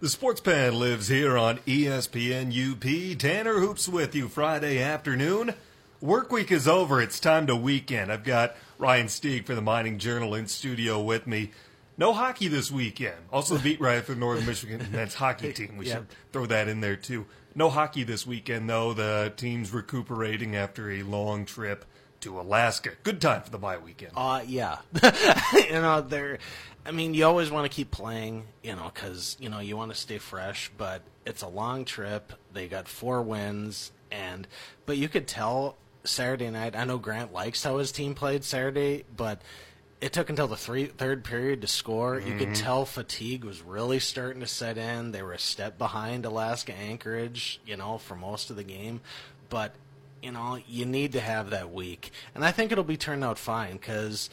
The Sports Pen lives here on ESPN UP. Tanner Hoops with you Friday afternoon. Work week is over. It's time to weekend. I've got Ryan Stieg for the Mining Journal in studio with me. No hockey this weekend. Also, the beat writer for the Northern Michigan men's hockey team. We Yeah. should throw that in there too. No hockey this weekend though. The team's recuperating after a long trip to Alaska. Good time for the bye weekend. Uh, yeah. you know, they're. I mean, you always want to keep playing, you know, because you know you want to stay fresh. But it's a long trip. They got four wins, and but you could tell Saturday night. I know Grant likes how his team played Saturday, but it took until the three, third period to score. You could tell fatigue was really starting to set in. They were a step behind Alaska Anchorage, you know, for most of the game, but you know, you need to have that week. And I think it'll be turned out fine because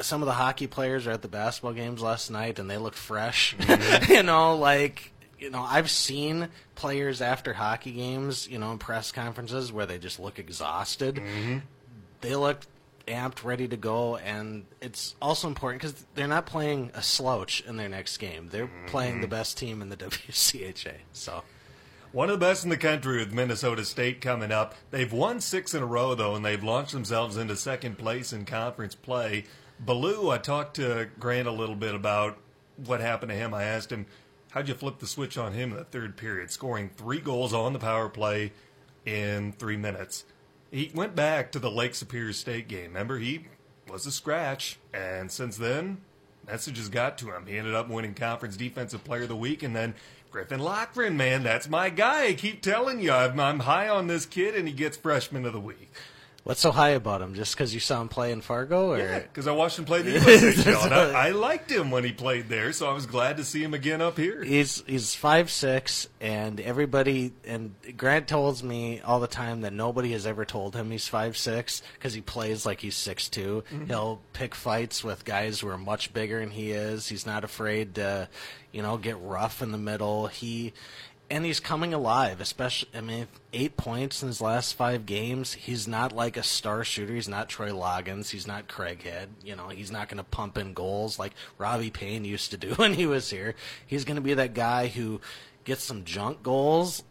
some of the hockey players are at the basketball games last night and they look fresh. Mm-hmm. you know, like, you know, I've seen players after hockey games, you know, in press conferences where they just look exhausted. Mm-hmm. They look amped, ready to go, and it's also important because they're not playing a slouch in their next game. They're playing the mm-hmm. best team in the WCHA. So. One of the best in the country with Minnesota State coming up. They've won six in a row, though, and they've launched themselves into second place in conference play. Beaulieu, I talked to Grant a little bit about what happened to him. I asked him, How'd you flip the switch on him in the third period, scoring three goals on the power play in three minutes? He went back to the Lake Superior State game. Remember, he was a scratch, and since then, messages got to him. He ended up winning Conference Defensive Player of the Week, and then Griffin Loughran, man, that's my guy. I keep telling you, I'm, I'm high on this kid, and he gets Freshman of the Week. What's so high about him? Just because you saw him play in Fargo, or Because I watched him play the and I, I liked him when he played there, so I was glad to see him again up here. he's he's five six, and everybody and Grant tells me all the time that nobody has ever told him he's five six because he plays like he's six mm-hmm. He'll pick fights with guys who are much bigger than he is. He's not afraid to, you know, get rough in the middle. He and he's coming alive, especially. I mean, eight points in his last five games. He's not like a star shooter. He's not Troy Loggins. He's not Craighead. You know, he's not going to pump in goals like Robbie Payne used to do when he was here. He's going to be that guy who gets some junk goals,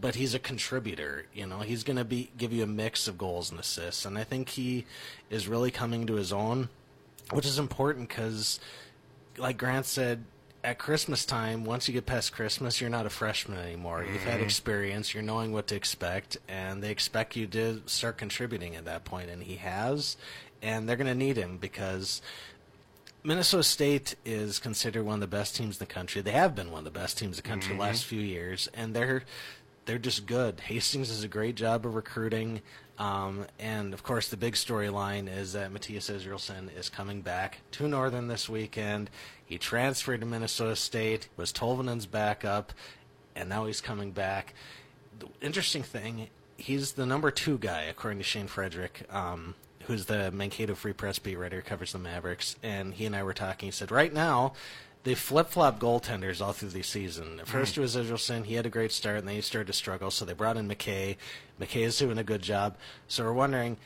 but he's a contributor. You know, he's going to be give you a mix of goals and assists, and I think he is really coming to his own, which is important because, like Grant said, at Christmas time, once you get past Christmas, you're not a freshman anymore. You've had mm-hmm. experience, you're knowing what to expect, and they expect you to start contributing at that point, and he has, and they're going to need him because Minnesota State is considered one of the best teams in the country. They have been one of the best teams in the country the last mm-hmm. few years, and they're they're just good. Hastings does a great job of recruiting, um, and of course, the big storyline is that Mathias Israelsson is coming back to Northern this weekend. He transferred to Minnesota State, was Tolvanen's backup, and now he's coming back. The interesting thing, he's the number two guy according to Shane Frederick. Um, who's the Mankato Free Press beat writer, covers the Mavericks, and he and I were talking. He said, right now, they flip flop goaltenders all through the season. At first mm. it was Israelsson. He had a great start, and then he started to struggle, so they brought in McKay. McKay is doing a good job. So we're wondering,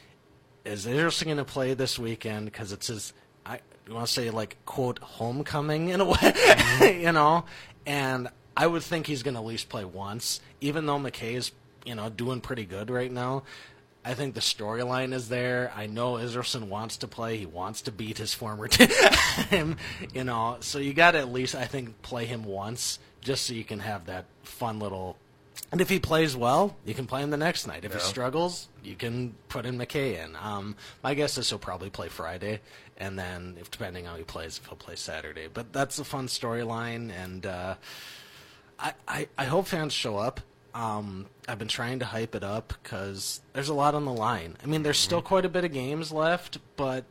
is Israelsson going to play this weekend? Because it's his, I want to say, like, quote, homecoming in a way, mm-hmm. you know? And I would think he's going to at least play once, even though McKay is, you know, doing pretty good right now. I think the storyline is there. I know Israelsson wants to play. He wants to beat his former team, you know. So you got to at least, I think, play him once just so you can have that fun little. And if he plays well, you can play him the next night. If he struggles, you can put in McKay in. Um, my guess is he'll probably play Friday, and then if depending how he plays, if he'll play Saturday. But that's a fun storyline, and uh, I, I I hope fans show up. Um, I've been trying to hype it up because there's a lot on the line. I mean, there's still quite a bit of games left, but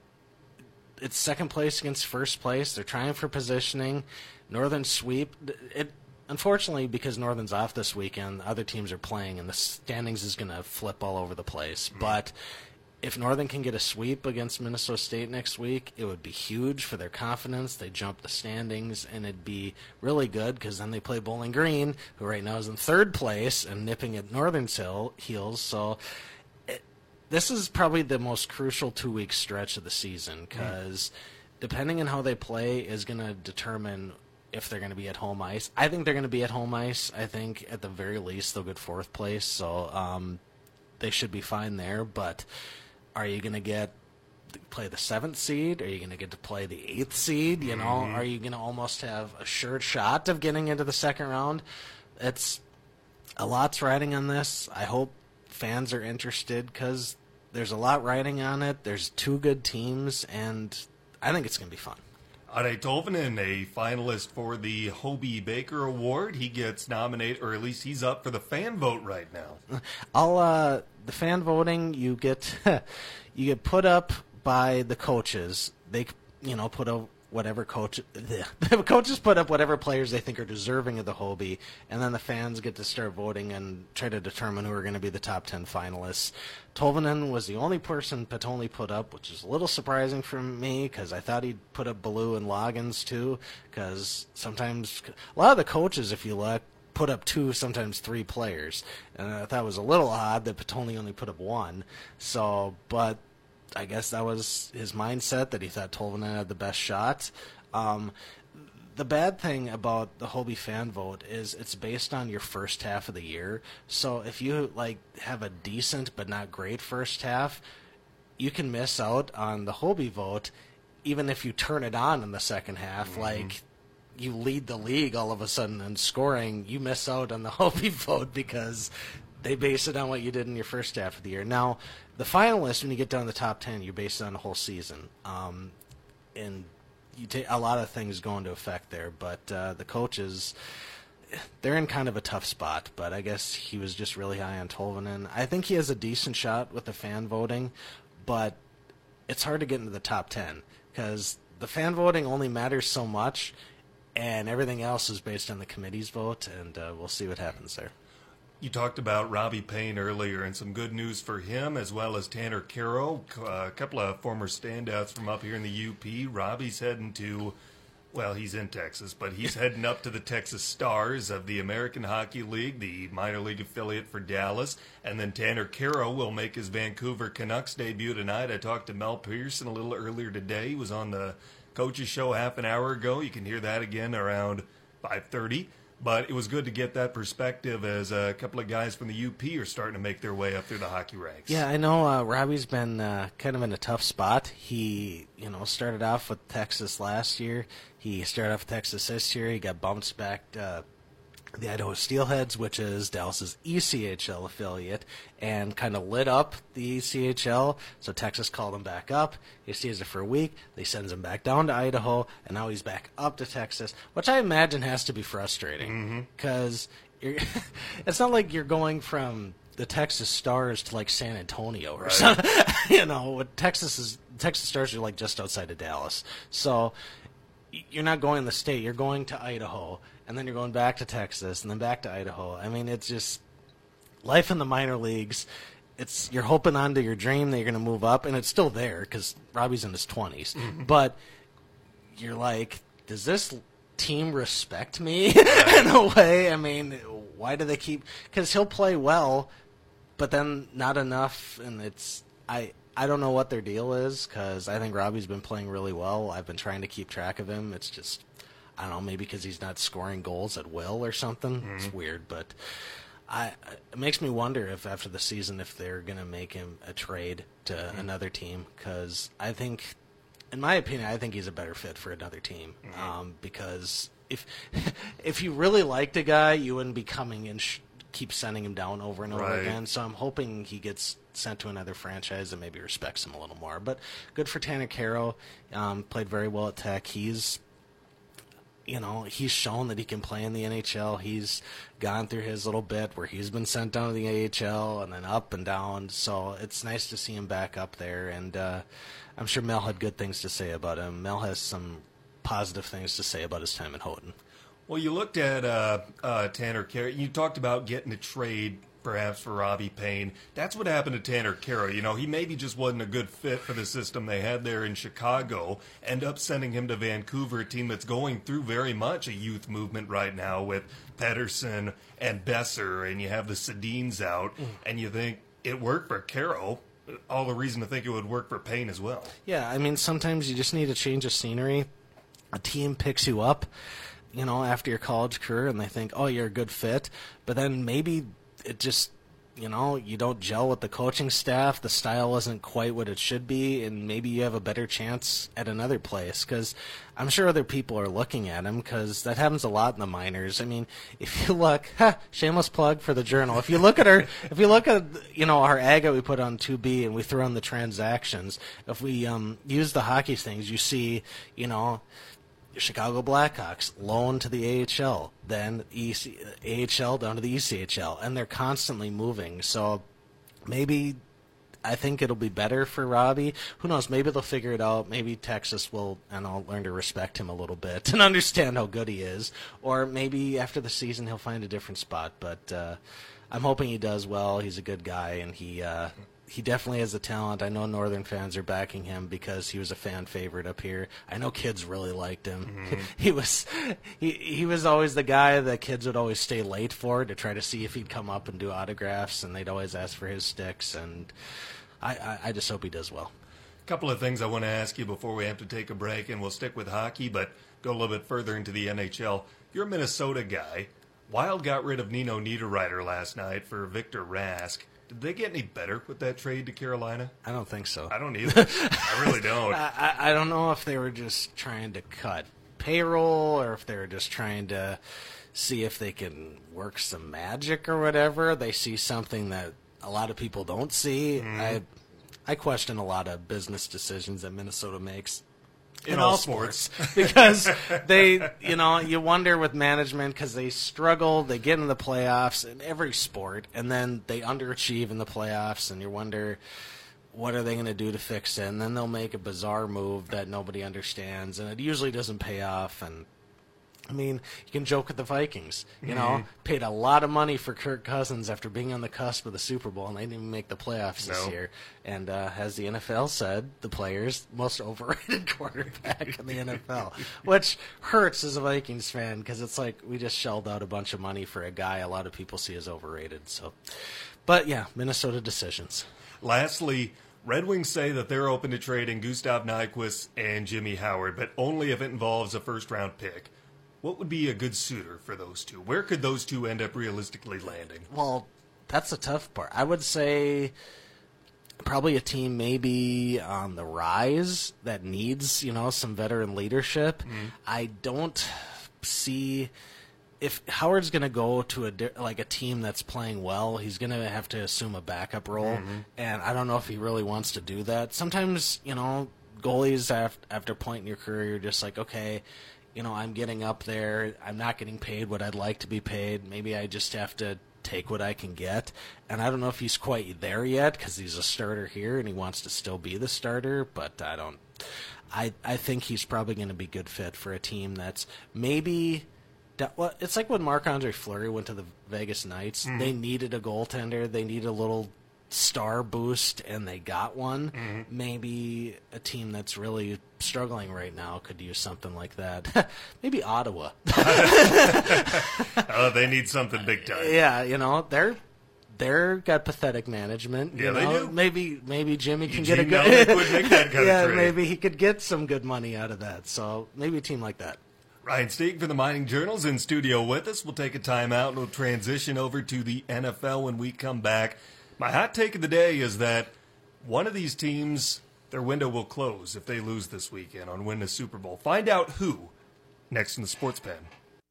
it's second place against first place. They're trying for positioning. Northern sweep. It unfortunately because Northern's off this weekend, other teams are playing, and the standings is going to flip all over the place. But if Northern can get a sweep against Minnesota State next week, it would be huge for their confidence. They jump the standings, and it'd be really good because then they play Bowling Green, who right now is in third place and nipping at Northern's hill, heels. So it, this is probably the most crucial two week stretch of the season because depending on how they play is going to determine if they're going to be at home ice. I think they're going to be at home ice. I think at the very least they'll get fourth place, so um, they should be fine there. But are you going to get play the seventh seed? Are you going to get to play the eighth seed? You know, mm-hmm. are you going to almost have a sure shot of getting into the second round? It's a lot's riding on this. I hope fans are interested because there's a lot riding on it. There's two good teams, and I think it's going to be fun. Atte Tolvanen, a finalist for the Hobey Baker Award, he gets nominated, or at least he's up for the fan vote right now. I'll uh, the fan voting. You get you get put up by the coaches. They you know put a whatever coach the coaches put up whatever players they think are deserving of the Hobey, and then the fans get to start voting and try to determine who are going to be the top ten finalists. Tolvanen was the only person Potulny put up, which is a little surprising for me because I thought he'd put up Beaulieu and Loggins too. Because sometimes a lot of the coaches, if you look, put up two, sometimes three players, and I thought it was a little odd that Potulny only put up one. So, but I guess that was his mindset that he thought Tolvanen had the best shot. Um, the bad thing about the Hobey fan vote is it's based on your first half of the year. So if you like have a decent but not great first half, you can miss out on the Hobey vote even if you turn it on in the second half. Mm-hmm. Like you lead the league all of a sudden in scoring, you miss out on the Hobey vote because they base it on what you did in your first half of the year. Now, the finalists, when you get down to the top ten, you base it on the whole season, um, and you take a lot of things go into effect there. But uh, the coaches, they're in kind of a tough spot. But I guess he was just really high on Tolvanen. I think he has a decent shot with the fan voting, but it's hard to get into the top ten because the fan voting only matters so much, and everything else is based on the committee's vote. And uh, we'll see what happens there. You talked about Robbie Payne earlier, and some good news for him, as well as Tanner Kero, uh, a couple of former standouts from up here in the UP. Robbie's heading to, well, he's in Texas, but he's heading up to the Texas Stars of the American Hockey League, the minor league affiliate for Dallas. And then Tanner Kero will make his Vancouver Canucks debut tonight. I talked to Mel Pearson a little earlier today. He was on the coaches show half an hour ago. You can hear that again around 5:30. But it was good to get that perspective as a couple of guys from the UP are starting to make their way up through the hockey ranks. Yeah, I know uh, Robbie's been uh, kind of in a tough spot. He, you know, started off with Texas last year. He started off with Texas this year. He got bounced back uh, the Idaho Steelheads, which is Dallas's ECHL affiliate, and kind of lit up the ECHL. So Texas called him back up. He stays there for a week. They sends him back down to Idaho, and now he's back up to Texas, which I imagine has to be frustrating because mm-hmm. it's not like you're going from the Texas Stars to like San Antonio or right. something. you know, Texas is Texas Stars are like just outside of Dallas, so you're not going the state. You're going to Idaho and then you're going back to Texas, and then back to Idaho. I mean, it's just life in the minor leagues. It's you're hoping onto your dream that you're going to move up, and it's still there because Robbie's in his 20s. Mm-hmm. But you're like, does this team respect me in a way? I mean, why do they keep? Because he'll play well, but then not enough, and it's I. I don't know what their deal is because I think Robbie's been playing really well. I've been trying to keep track of him. It's just I don't know, maybe because he's not scoring goals at will or something. Mm-hmm. It's weird, but I it makes me wonder if after the season if they're gonna make him a trade to mm-hmm. another team because I think, in my opinion, I think he's a better fit for another team mm-hmm. um, because if if you really liked a guy, you wouldn't be coming and sh- keep sending him down over and over right. again. So I'm hoping he gets sent to another franchise that maybe respects him a little more. But good for Tanner. Um, played very well at Tech. He's you know, he's shown that he can play in the NHL. He's gone through his little bit where he's been sent down to the AHL and then up and down. So it's nice to see him back up there. And uh, I'm sure Mel had good things to say about him. Mel has some positive things to say about his time in Houghton. Well, you looked at uh, uh, Tanner Kero. You talked about getting a trade perhaps for Robbie Payne. That's what happened to Tanner Kero. You know, he maybe just wasn't a good fit for the system they had there in Chicago. End up sending him to Vancouver, a team that's going through very much a youth movement right now with Pettersson and Boeser, and you have the Sedins out, mm. and you think it worked for Kero. All the reason to think it would work for Payne as well. Yeah, I mean, sometimes you just need a change of scenery. A team picks you up you know, after your college career and they think, oh, you're a good fit, but then maybe it just you know, you don't gel with the coaching staff, the style isn't quite what it should be, and maybe you have a better chance at another place. Because I'm sure other people are looking at him, because that happens a lot in the minors. I mean, if you look, ha, shameless plug for the journal. If you look at our, if you look at, you know, our agate we put on 2B and we throw in the transactions, if we um, use the hockey things, you see, you know, Chicago Blackhawks loan to the AHL, then EC, AHL down to the ECHL, and they're constantly moving. So maybe I think it'll be better for Robbie. Who knows? Maybe they'll figure it out. Maybe Texas will, and I'll learn to respect him a little bit and understand how good he is. Or maybe after the season he'll find a different spot. But uh, I'm hoping he does well. He's a good guy, and he. Uh, he definitely has the talent. I know Northern fans are backing him because he was a fan favorite up here. I know kids really liked him. Mm-hmm. he was he he was always the guy that kids would always stay late for to try to see if he'd come up and do autographs, and they'd always ask for his sticks. And I I, I just hope he does well. A couple of things I want to ask you before we have to take a break, and we'll stick with hockey, but go a little bit further into the NHL. You're a Minnesota guy. Wild got rid of Nino Niederreiter last night for Victor Rask. Did they get any better with that trade to Carolina? I don't think so. I don't either. I really don't. I, I don't know if they were just trying to cut payroll or if they were just trying to see if they can work some magic or whatever. They see something that a lot of people don't see. Mm. I I question a lot of business decisions that Minnesota makes in, in all, all sports, sports. because they, you know, you wonder with management because they struggle, they get in the playoffs in every sport, and then they underachieve in the playoffs, and you wonder what are they going to do to fix it, and then they'll make a bizarre move that nobody understands, and it usually doesn't pay off, and I mean, you can joke with the Vikings. You know, mm-hmm. paid a lot of money for Kirk Cousins after being on the cusp of the Super Bowl, and they didn't even make the playoffs this year. And uh, as the NFL said, the players most overrated quarterback in the NFL, which hurts as a Vikings fan because it's like we just shelled out a bunch of money for a guy a lot of people see as overrated. So, but yeah, Minnesota decisions. Lastly. Red Wings say that they're open to trading Gustav Nyquist and Jimmy Howard, but only if it involves a first round pick what would be a good suitor for those two? Where could those two end up realistically landing? Well, that's the tough part. I would say probably a team maybe on the rise that needs, you know, some veteran leadership. Mm-hmm. I don't see if Howard's going to go to a like a team that's playing well, he's going to have to assume a backup role, mm-hmm. and I don't know if he really wants to do that. Sometimes, you know, goalies after after point in your career, you're just like, okay, you know, I'm getting up there. I'm not getting paid what I'd like to be paid. Maybe I just have to take what I can get. And I don't know if he's quite there yet because he's a starter here and he wants to still be the starter. But I don't. I I think he's probably going to be good fit for a team that's maybe. Well, it's like when Marc Andre Fleury went to the Vegas Knights. Mm-hmm. They needed a goaltender. They needed a little star boost and they got one, mm-hmm. maybe a team that's really struggling right now could use something like that. maybe Ottawa. oh, they need something big time. Yeah, you know, they're they're got pathetic management. Yeah, know? they do. Maybe maybe Jimmy can Eugene get a good. would make that kind yeah, maybe he could get some good money out of that. So maybe a team like that. Ryan Stieg for the Mining Journals in studio with us. We'll take a timeout and we'll transition over to the NFL when we come back. My hot take of the day is that one of these teams, their window will close if they lose this weekend on win the Super Bowl. Find out who next in the Sports Pen.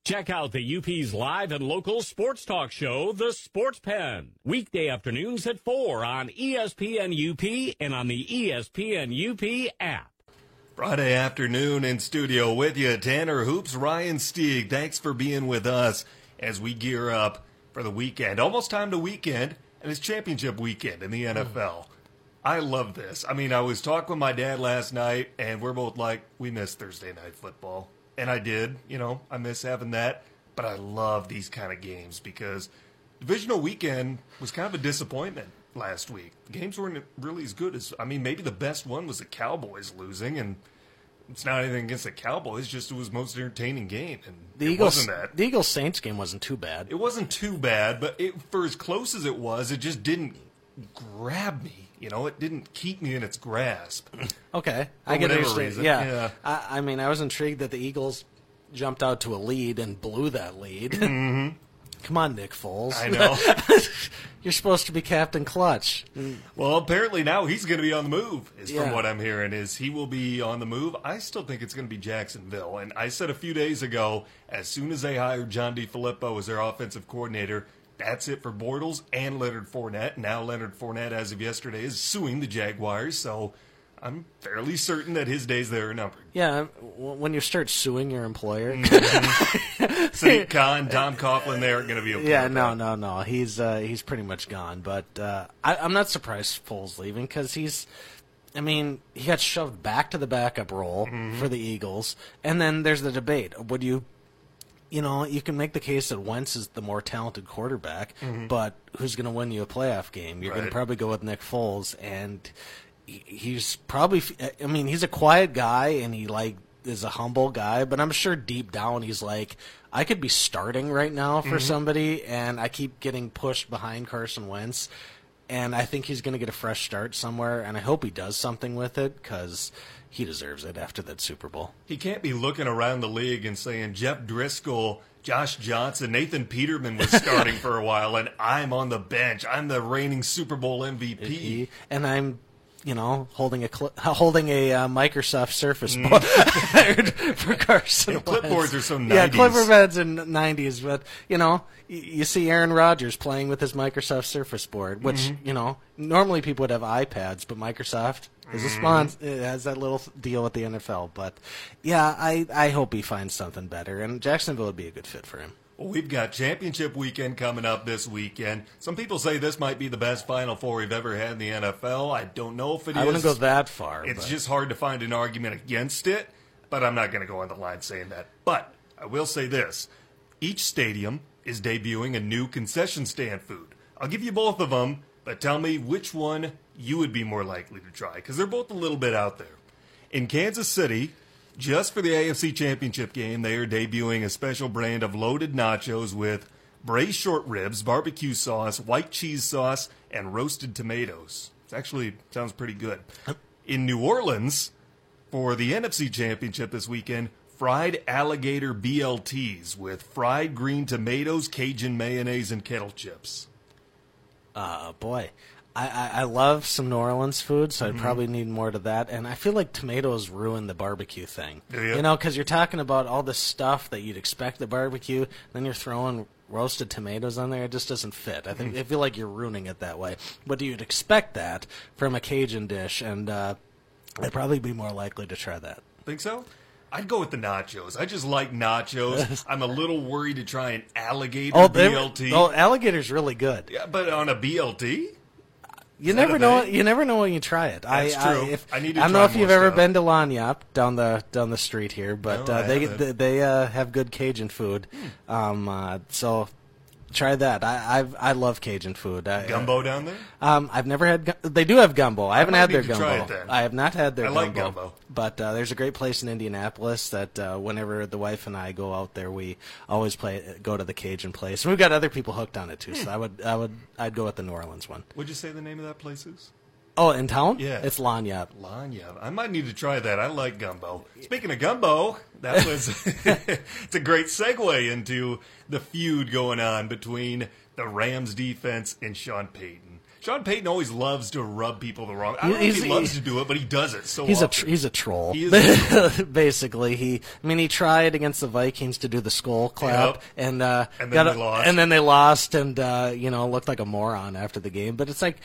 Check out the UP's live and local sports talk show, The Sports Pen, weekday afternoons at 4 on ESPN UP and on the ESPN UP app. Friday afternoon in studio with you, Tanner Hoops, Ryan Stieg. Thanks for being with us as we gear up for the weekend. Almost time to weekend and it's championship weekend in the NFL. I love this. I mean, I was talking with my dad last night, and we're both like, we miss Thursday night football. And I did. You know, I miss having that. But I love these kind of games because divisional weekend was kind of a disappointment last week. Games weren't really as good as, I mean, maybe the best one was the Cowboys losing, and it's not anything against the Cowboys, It's just it was most entertaining game, and the Eagles, wasn't that. The Eagles Saints game wasn't too bad. It wasn't too bad, but it, for as close as it was, it just didn't grab me. You know, it didn't keep me in its grasp. okay, I get understand. Yeah, yeah. I, I, mean, I was intrigued that the Eagles jumped out to a lead and blew that lead. Mm-hmm. Come on, Nick Foles. I know. You're supposed to be Captain Clutch. well, apparently now he's going to be on the move. Is Yeah. from what I'm hearing is he will be on the move. I still think it's going to be Jacksonville. And I said a few days ago, as soon as they hired John DeFilippo as their offensive coordinator, that's it for Bortles and Leonard Fournette. Now Leonard Fournette, as of yesterday, is suing the Jaguars. So I'm fairly certain that his days there are numbered. Yeah, when you start suing your employer. Shahid Khan, Tom Coughlin, they aren't going to be okay. Yeah, no, no, no. He's uh, he's pretty much gone. But uh, I, I'm not surprised Foles leaving because he's. I mean, he got shoved back to the backup role for the Eagles, and then there's the debate: would you, you know, you can make the case that Wentz is the more talented quarterback, but who's going to win you a playoff game? You're going to probably go with Nick Foles, and he- he's probably. I mean, he's a quiet guy, and he like is a humble guy, but I'm sure deep down he's like, I could be starting right now for mm-hmm. somebody, and I keep getting pushed behind Carson Wentz, and I think he's going to get a fresh start somewhere, and I hope he does something with it because he deserves it after that Super Bowl. He can't be looking around the league and saying Jeff Driskel, Josh Johnson, Nathan Peterman was starting for a while, and I'm on the bench. I'm the reigning Super Bowl MVP. And I'm. You know, holding a cl- holding a uh, Microsoft Surface Mm. board for Carson. And clipboards are so Yeah, clipboards in '90s, but you know, y- you see Aaron Rodgers playing with his Microsoft Surface board, which Mm-hmm. you know normally people would have iPads, but Microsoft is Mm-hmm. a sponsor. It has that little deal with the NFL. But yeah, I I hope he finds something better, and Jacksonville would be a good fit for him. Well, we've got championship weekend coming up this weekend. Some people say this might be the best Final Four we've ever had in the NFL. I don't know if it I is. wouldn't go that far. It's but- just hard to find an argument against it, but I'm not going to go on the line saying that. But I will say this each stadium is debuting a new concession stand food. I'll give you both of them, but tell me which one you would be more likely to try, because they're both a little bit out there. In Kansas City, just for the AFC Championship game, they are debuting a special brand of loaded nachos with braised short ribs, barbecue sauce, white cheese sauce, and roasted tomatoes. It actually sounds pretty good. In New Orleans, for the NFC Championship this weekend, fried alligator BLTs with fried green tomatoes, Cajun mayonnaise, and kettle chips. Uh, boy, I, I, I love some New Orleans food, so Mm-hmm. I'd probably need more to that. And I feel like tomatoes ruin the barbecue thing. Ya? You know, because you're talking about all the stuff that you'd expect at barbecue, then you're throwing roasted tomatoes on there. It just doesn't fit. I think I feel like you're ruining it that way. But you'd expect that from a Cajun dish, and uh, I'd probably be more likely to try that. Think so? I'd go with the nachos. I just like nachos. I'm a little worried to try an alligator Oh, BLT. oh, alligator's really good. Yeah, but on a BLT? You never know. You never know when you try it. That's I, true. I, if, I need to I don't know if you've ever stuff. been to Lagniappe down the down the street here, but No, uh, they they, they uh, have good Cajun food. Um, uh, so try that. I I've, I love Cajun food. I, Gumbo down there? Um, I've never had. gu- They do have gumbo. I haven't had their gumbo. I have not had their I gumbo. like gumbo. But uh, there's a great place in Indianapolis that uh, whenever the wife and I go out there, we always play go to the Cajun place. And we've got other people hooked on it too. Hmm. So I would I would I'd go with the New Orleans one. What'd you say the name of that place is? Oh, in town? Yeah. it's Lagniappe. Lanya. I might need to try that. I like gumbo. Speaking of gumbo, that was it's a great segue into the feud going on between the Rams defense and Sean Payton. Sean Payton always loves to rub people the wrong. I don't know if he loves to do it, but he does it so He's a often. tr- he's a troll. He is a Basically, he. I mean, he tried against the Vikings to do the skull clap, Yep. and uh, And then got they a- lost. and then they lost, and uh, you know looked like a moron after the game. But it's like,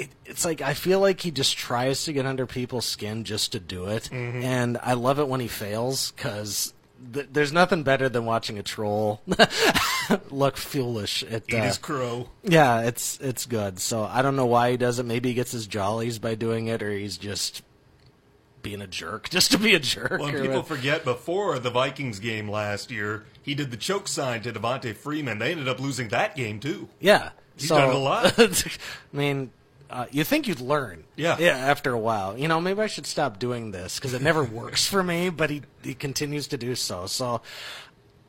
it, it's like I feel like he just tries to get under people's skin just to do it, Mm-hmm. and I love it when he fails because. Th- there's nothing better than watching a troll look foolish. At, Eat uh, his crow. yeah, it's it's good. So I don't know why he does it. Maybe he gets his jollies by doing it, or he's just being a jerk, just to be a jerk. Well, people forget before the Vikings game last year, he did the choke sign to Devonta Freeman. They ended up losing that game too. yeah, He's so, done a lot. I mean, uh, you think you'd learn, Yeah. yeah. After a while, you know, maybe I should stop doing this because it never works for me. But he he continues to do so. So.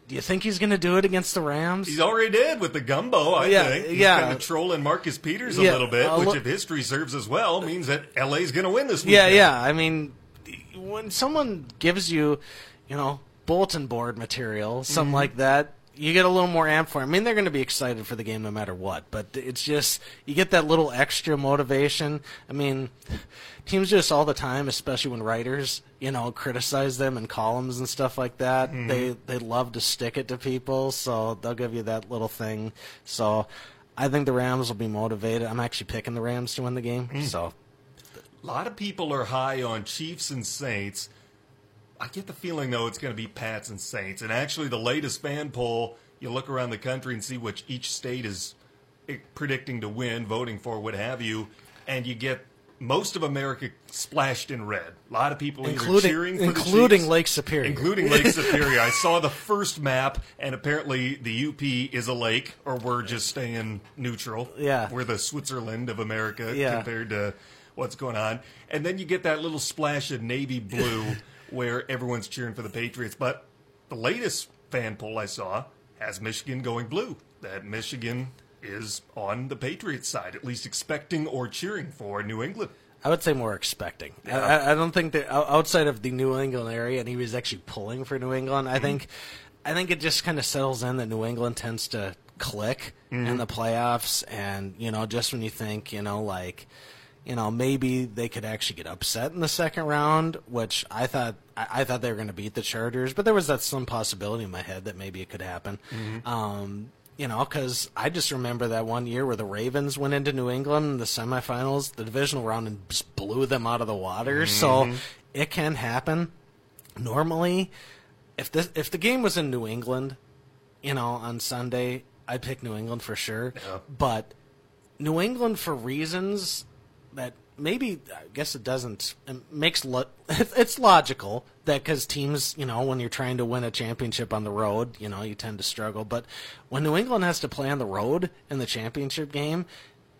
Do you think he's going to do it against the Rams? He's already did with the gumbo, I Yeah, think. He's yeah. kind of trolling Marcus Peters a Yeah, little bit, which, if history serves as well, means that LA's going to win this Yeah, yeah. I mean, when someone gives you, you know, bulletin board material, something Mm-hmm. like that. You get a little more amp for it. I mean, they're going to be excited for the game no matter what, but it's just you get that little extra motivation. I mean, teams do this all the time, especially when writers, you know, criticize them in columns and stuff like that. Mm-hmm. They they love to stick it to people, so they'll give you that little thing. So, I think the Rams will be motivated. I'm actually picking the Rams to win the game. Mm. So, A lot of people are high on Chiefs and Saints. I get the feeling though it's going to be Pats and Saints. And actually, the latest fan poll, you look around the country and see which each state is eh, predicting to win, voting for, what have you, and you get most of America splashed in red. A lot of people including cheering for including Lake Superior, including Lake Superior. I saw the first map, and apparently the UP is a lake, or we're just staying neutral. Yeah. we're the Switzerland of America Yeah. compared to what's going on. And then you get that little splash of navy blue where everyone's cheering for the Patriots. But the latest fan poll I saw has Michigan going blue. That Michigan is on the Patriots side, at least expecting or cheering for New England. I would say more expecting. I, I, I don't think that outside of the New England area, and he was actually pulling for New England. I mm-hmm. think, I think it just kind of settles in that New England tends to click in mm-hmm. the playoffs, and you know, just when you think, you know, like, you know, maybe they could actually get upset in the second round, which I thought I, I thought they were going to beat the Chargers, but there was that some possibility in my head that maybe it could happen. Um, you know, because I just remember that one year where the Ravens went into New England in the semifinals, the divisional round, and just blew them out of the water. So it can happen. Normally, if this if the game was in New England, you know, on Sunday, I'd pick New England for sure. Yeah. But New England, for reasons that maybe I guess it doesn't it makes lo- it's logical that because teams, you know, when you're trying to win a championship on the road, you know, you tend to struggle. But when New England has to play on the road in the championship game,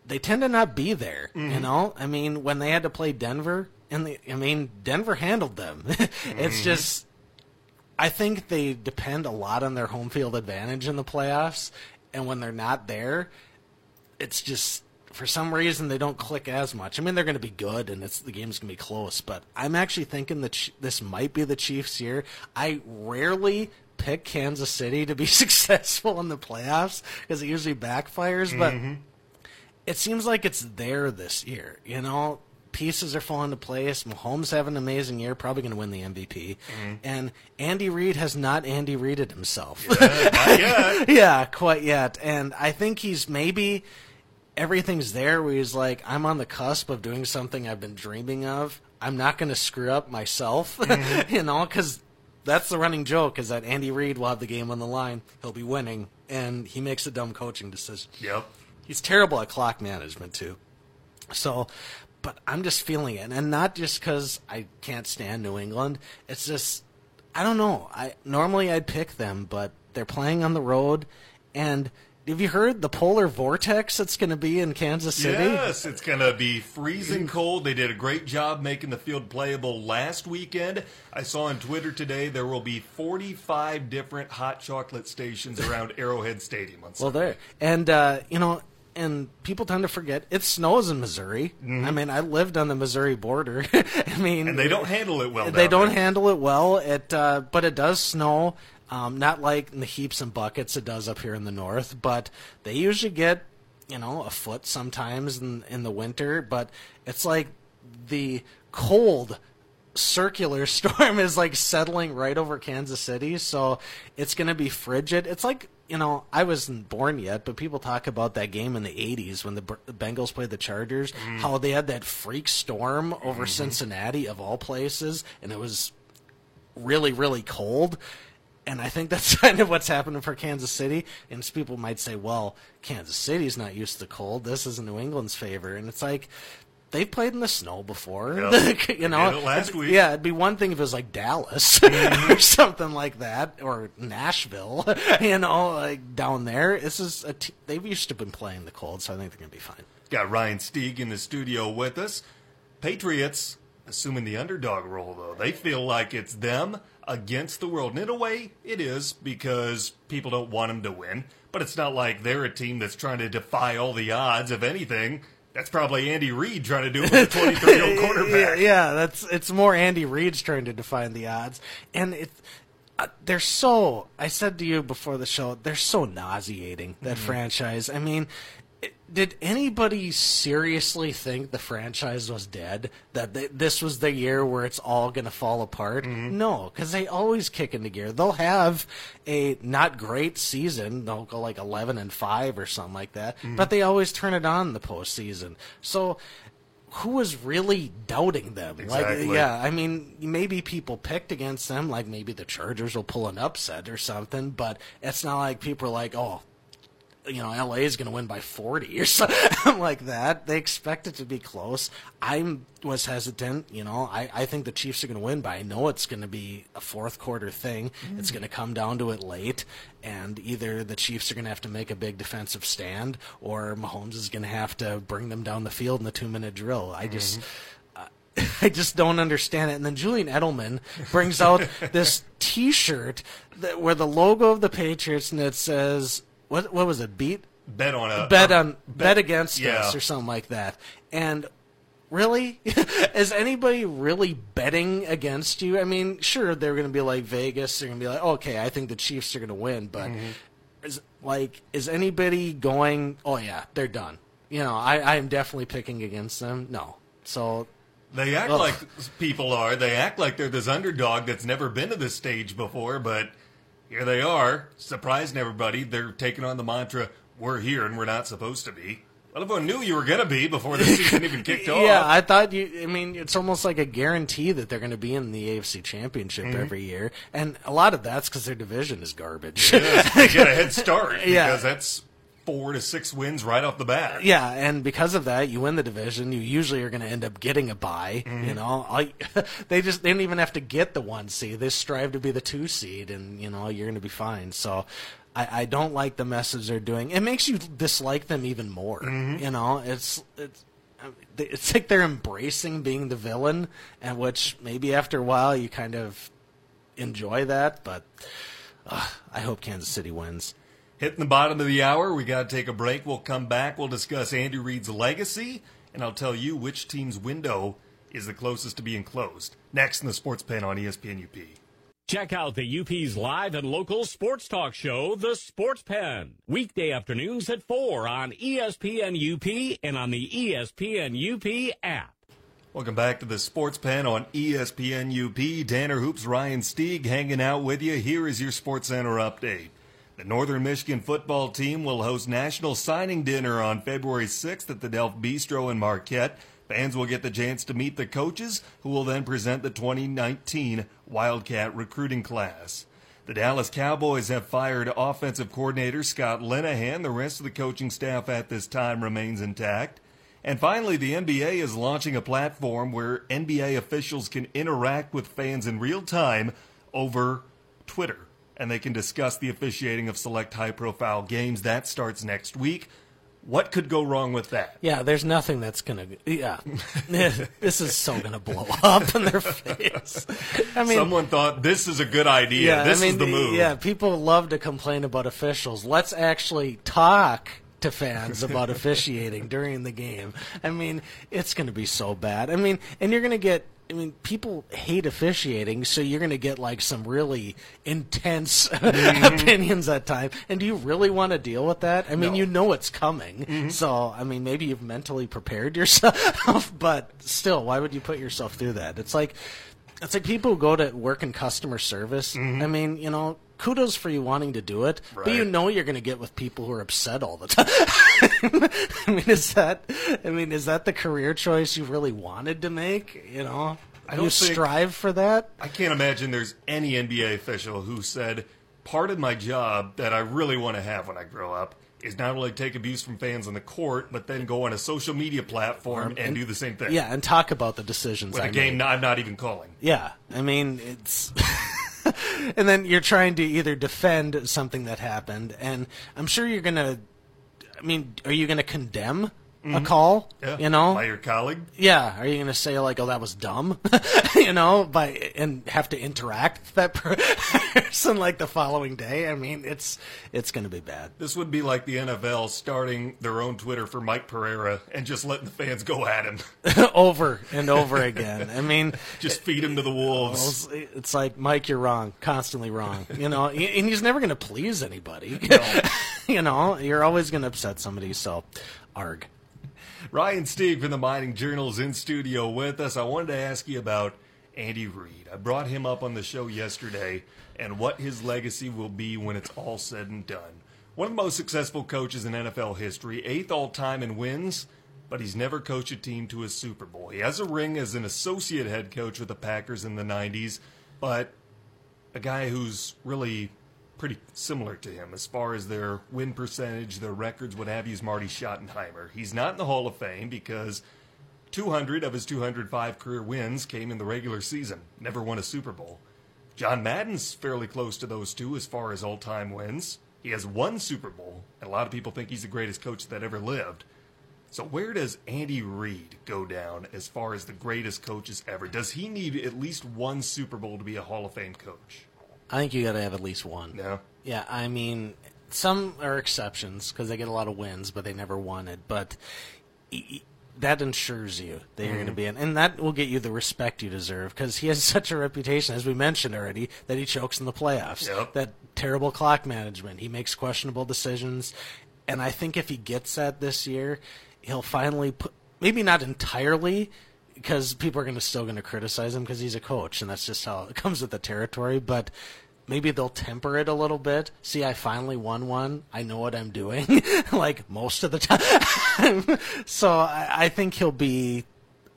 they tend to not be there. You mm-hmm. know, I mean, when they had to play Denver, and the, I mean, Denver handled them. it's mm-hmm. just I think they depend a lot on their home field advantage in the playoffs, and when they're not there, it's just for some reason they don't click as much. I mean, they're going to be good, and it's the game's going to be close, but I'm actually thinking that this might be the Chiefs' year. I rarely pick Kansas City to be successful in the playoffs because it usually backfires, but mm-hmm. it seems like it's there this year. You know, pieces are falling into place. Mahomes having an amazing year, probably going to win the MVP. Mm-hmm. And Andy Reid has not Andy Reided himself. Yet. yeah, quite yet. And I think he's maybe everything's there where he's like, I'm on the cusp of doing something I've been dreaming of. I'm not going to screw up myself, mm-hmm. you know, because that's the running joke is that Andy Reid will have the game on the line. He'll be winning, and he makes a dumb coaching decision. Yep. He's terrible at clock management too. So, but I'm just feeling it, and not just because I can't stand New England. It's just I don't know. I normally I'd pick them, but they're playing on the road, and have you heard the polar vortex that's going to be in Kansas City? Yes, it's going to be freezing cold. They did a great job making the field playable last weekend. I saw on Twitter today there will be 45 different hot chocolate stations around Arrowhead Stadium on Well, there and uh, you know, and people tend to forget it snows in Missouri. I mean, I lived on the Missouri border. I mean, and they don't handle it well. they don't there. handle it well. It, uh, but it does snow. Um, not like in the heaps and buckets it does up here in the north, but they usually get, you know, a foot sometimes in in the winter. But it's like the cold circular storm is like settling right over Kansas City, so it's going to be frigid. It's like you know, I wasn't born yet, but people talk about that game in the '80s when the Bengals played the Chargers, how they had that freak storm over Cincinnati of all places, and it was really, really cold. And I think that's kind of what's happening for Kansas City. And people might say, well, Kansas City's not used to cold. This is New England's favor. And it's like, they've played in the snow before. Yep. you know, it last week. Yeah, it'd be one thing if it was like Dallas Mm-hmm. or something like that, or Nashville. You know, like down there. This is a t- they've used to been playing the cold, so I think they're gonna be fine. Got Ryan Stieg in the studio with us. Patriots, assuming the underdog role, though, they feel like it's them against the world. And in a way, it is because people don't want them to win. But it's not like they're a team that's trying to defy all the odds. If anything, that's probably Andy Reid trying to do it with a 23 year old quarterback. Yeah, yeah, that's it's more Andy Reid's trying to define the odds, and it. uh, they're so. I said to you before the show, they're so nauseating that franchise. I mean, did anybody seriously think the franchise was dead? That they, this was the year where it's all going to fall apart? Mm-hmm. No, because they always kick into gear. They'll have a not great season. They'll go like eleven and five or something like that, mm-hmm. but they always turn it on in the postseason. So. Who was really doubting them? Exactly. Like, yeah, I mean, maybe people picked against them, like maybe the Chargers will pull an upset or something, but it's not like people are like, oh, you know, LA is going to win by 40 or something like that. They expect it to be close. I was hesitant, you know, I, I think the Chiefs are going to win, but I know it's going to be a fourth quarter thing. Mm-hmm. It's going to come down to it late, and either the Chiefs are going to have to make a big defensive stand or Mahomes is going to have to bring them down the field in the two minute drill. I just. Mm-hmm. I just don't understand it. And then Julian Edelman brings out this T-shirt that, where the logo of the Patriots and it says what what was it? Beat Bet on a bet on bet against yeah. us or something like that. And really, is anybody really betting against you? I mean, sure they're going to be like Vegas. They're going to be like, okay, I think the Chiefs are going to win, but Mm-hmm. is like is anybody going? Oh yeah, they're done. You know, I I am definitely picking against them. No, so They act Ugh. like people are. They act like they're this underdog that's never been to this stage before, but here they are, surprising everybody. They're taking on the mantra, we're here and we're not supposed to be. Well, everyone knew you were going to be before the season even kicked off. Yeah, I thought you. I mean, it's almost like a guarantee that they're going to be in the AFC Championship Mm-hmm. every year, and a lot of that's because their division is garbage. Yeah, they get a head start because Yeah. that's four to six wins right off the bat. Yeah, and because of that, you win the division. You usually are going to end up getting a bye. Mm-hmm. You know, I, they just they don't even have to get the one seed. They strive to be the two seed, and you know you're going to be fine. So. I, I don't like the message they're doing. It makes you dislike them even more. Mm-hmm. You know, it's it's it's like they're embracing being the villain, and which maybe after a while you kind of enjoy that. But uh, I hope Kansas City wins. Hitting the bottom of the hour, we got to take a break. We'll come back. We'll discuss Andy Reid's legacy, and I'll tell you which team's window is the closest to being closed. Next in the Sports Pen on ESPN UP. Check out the UP's live and local sports talk show, The Sports Pen. Weekday afternoons at 4 on ESPN UP and on the ESPN UP app. Welcome back to the Sports Pen on ESPN UP. Tanner Hoops, Ryan Stieg hanging out with you. Here is your Sports Center update. The Northern Michigan football team will host National Signing Dinner on February 6th at the Delft Bistro in Marquette. Fans will get the chance to meet the coaches, who will then present the 2019 Wildcat recruiting class. The Dallas Cowboys have fired offensive coordinator Scott Linehan. The rest of the coaching staff at this time remains intact. And finally, the NBA is launching a platform where NBA officials can interact with fans in real time over Twitter. And they can discuss the officiating of select high profile games. That starts next week. What could go wrong with that? Yeah, there's nothing that's gonna. Yeah, this is so gonna blow up in their face. I mean, Someone thought this is a good idea. yeah, this I mean, is the move. Yeah, people love to complain about officials. Let's actually talk to fans about officiating during the game. I mean, it's gonna be so bad. I mean, and you're gonna get. I mean, people hate officiating, so you're going to get like some really intense mm-hmm. opinions at times. And do you really want to deal with that? I mean, No. you know it's coming, mm-hmm. so I mean, maybe you've mentally prepared yourself, but still, why would you put yourself through that? It's like it's like people who go to work in customer service. Mm-hmm. I mean, you know, kudos for you wanting to do it, but you Right. know you're going to get with people who are upset all the time. I mean, is that? I mean, is that the career choice you really wanted to make? You know, I don't you strive for that. I can't imagine there's any NBA official who said, part of my job that I really want to have when I grow up is not only take abuse from fans on the court, but then go on a social media platform and, do the same thing. Yeah, and talk about the decisions. With I a game made. I'm not even calling. Yeah, I mean it's. and then you're trying to either defend something that happened, and I'm sure you're gonna. I mean, are you gonna condemn a call, Yeah. you know, by your colleague. yeah, are you going to say like, "Oh, that was dumb," you know, by and have to interact with that person like the following day? I mean, it's it's going to be bad. This would be like the NFL starting their own Twitter for Mike Pereira and just letting the fans go at him. over and over again. I mean, just feed him to the wolves. it's like Mike, you're wrong, constantly wrong. You know, and he's never going to please anybody. you know, you're always going to upset somebody. So, arg. Ryan Stieg from the Mining Journal is in studio with us. I wanted to ask you about Andy Reid. I brought him up on the show yesterday and what his legacy will be when it's all said and done. One of the most successful coaches in NFL history, eighth all time in wins, but he's never coached a team to a Super Bowl. He has a ring as an associate head coach with the Packers in the 90s, but a guy who's really pretty similar to him as far as their win percentage, their records, what have you, is Marty Schottenheimer. He's not in the Hall of Fame because 200 of his 205 career wins came in the regular season, never won a Super Bowl. John Madden's fairly close to those two as far as all time wins. He has one Super Bowl, and a lot of people think he's the greatest coach that ever lived. So where does Andy Reid go down as far as the greatest coaches ever? Does he need at least one Super Bowl to be a Hall of Fame coach? I think you got to have at least one. No. Yeah, I mean, some are exceptions because they get a lot of wins, but they never won it. But e- that ensures you that you're going to mm-hmm. be in, and that will get you the respect you deserve because he has such a reputation, as we mentioned already, that he chokes in the playoffs. Yep. That terrible clock management. He makes questionable decisions, and I think if he gets that this year, he'll finally put maybe not entirely because people are going to still going to criticize him because he's a coach and that's just how it comes with the territory but maybe they'll temper it a little bit. See i finally won one. I know what i'm doing like most of the time. So I, I think he'll be